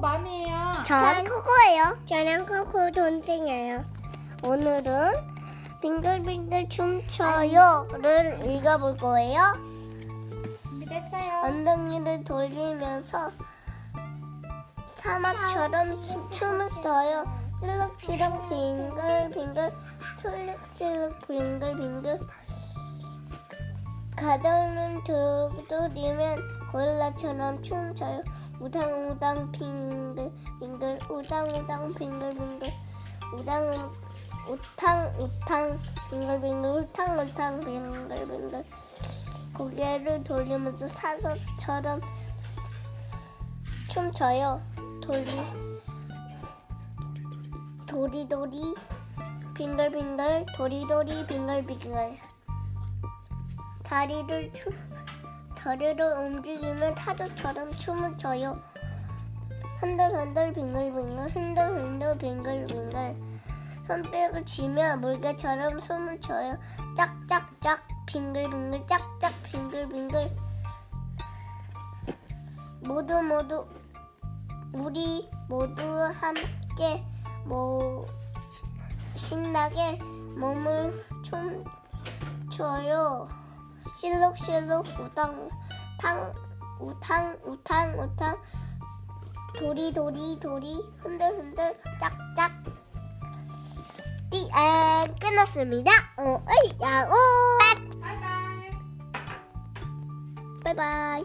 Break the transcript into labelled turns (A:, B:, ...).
A: 맘이에요.
B: 저는 코코예요. 저는 코코 동생이에요. 오늘은 빙글빙글 춤춰요를 읽어볼 거예요.
A: 준비됐어요.
B: 엉덩이를 돌리면서 사막처럼 수- 춤을 춰요. 슬럭슬럭 빙글빙글 슬럭슬럭 빙글빙글 가다는 두드리면 고릴라처럼 춤춰요. 우당우당 빙글 빙글 우당우당 빙글 빙글. 우당 우탕 우탕 빙글 빙글 우탕 우탕 빙글 빙글. 고개를 돌리면서 사서처럼 춤춰요. 돌리 도리도리 빙글빙글. 도리도리 빙글빙글. 다리를 춤 다리를 움직이면 타조처럼 춤을 춰요. 흔들흔들 빙글빙글 흔들흔들 빙글빙글 손뼉을 치며 물개처럼 숨을 쉬어요. 짝짝짝 빙글빙글 짝짝 빙글빙글 모두 모두 우리 모두 함께 뭐 신나게 몸을 춤춰요. 실룩실룩 우당 탕 우탕 우탕 우탕 도리 도리 도리. 흔들 흔들. 짝짝. 띠안 끝났습니다. 어, 어이 야오
A: 바이바이.
B: 바이바이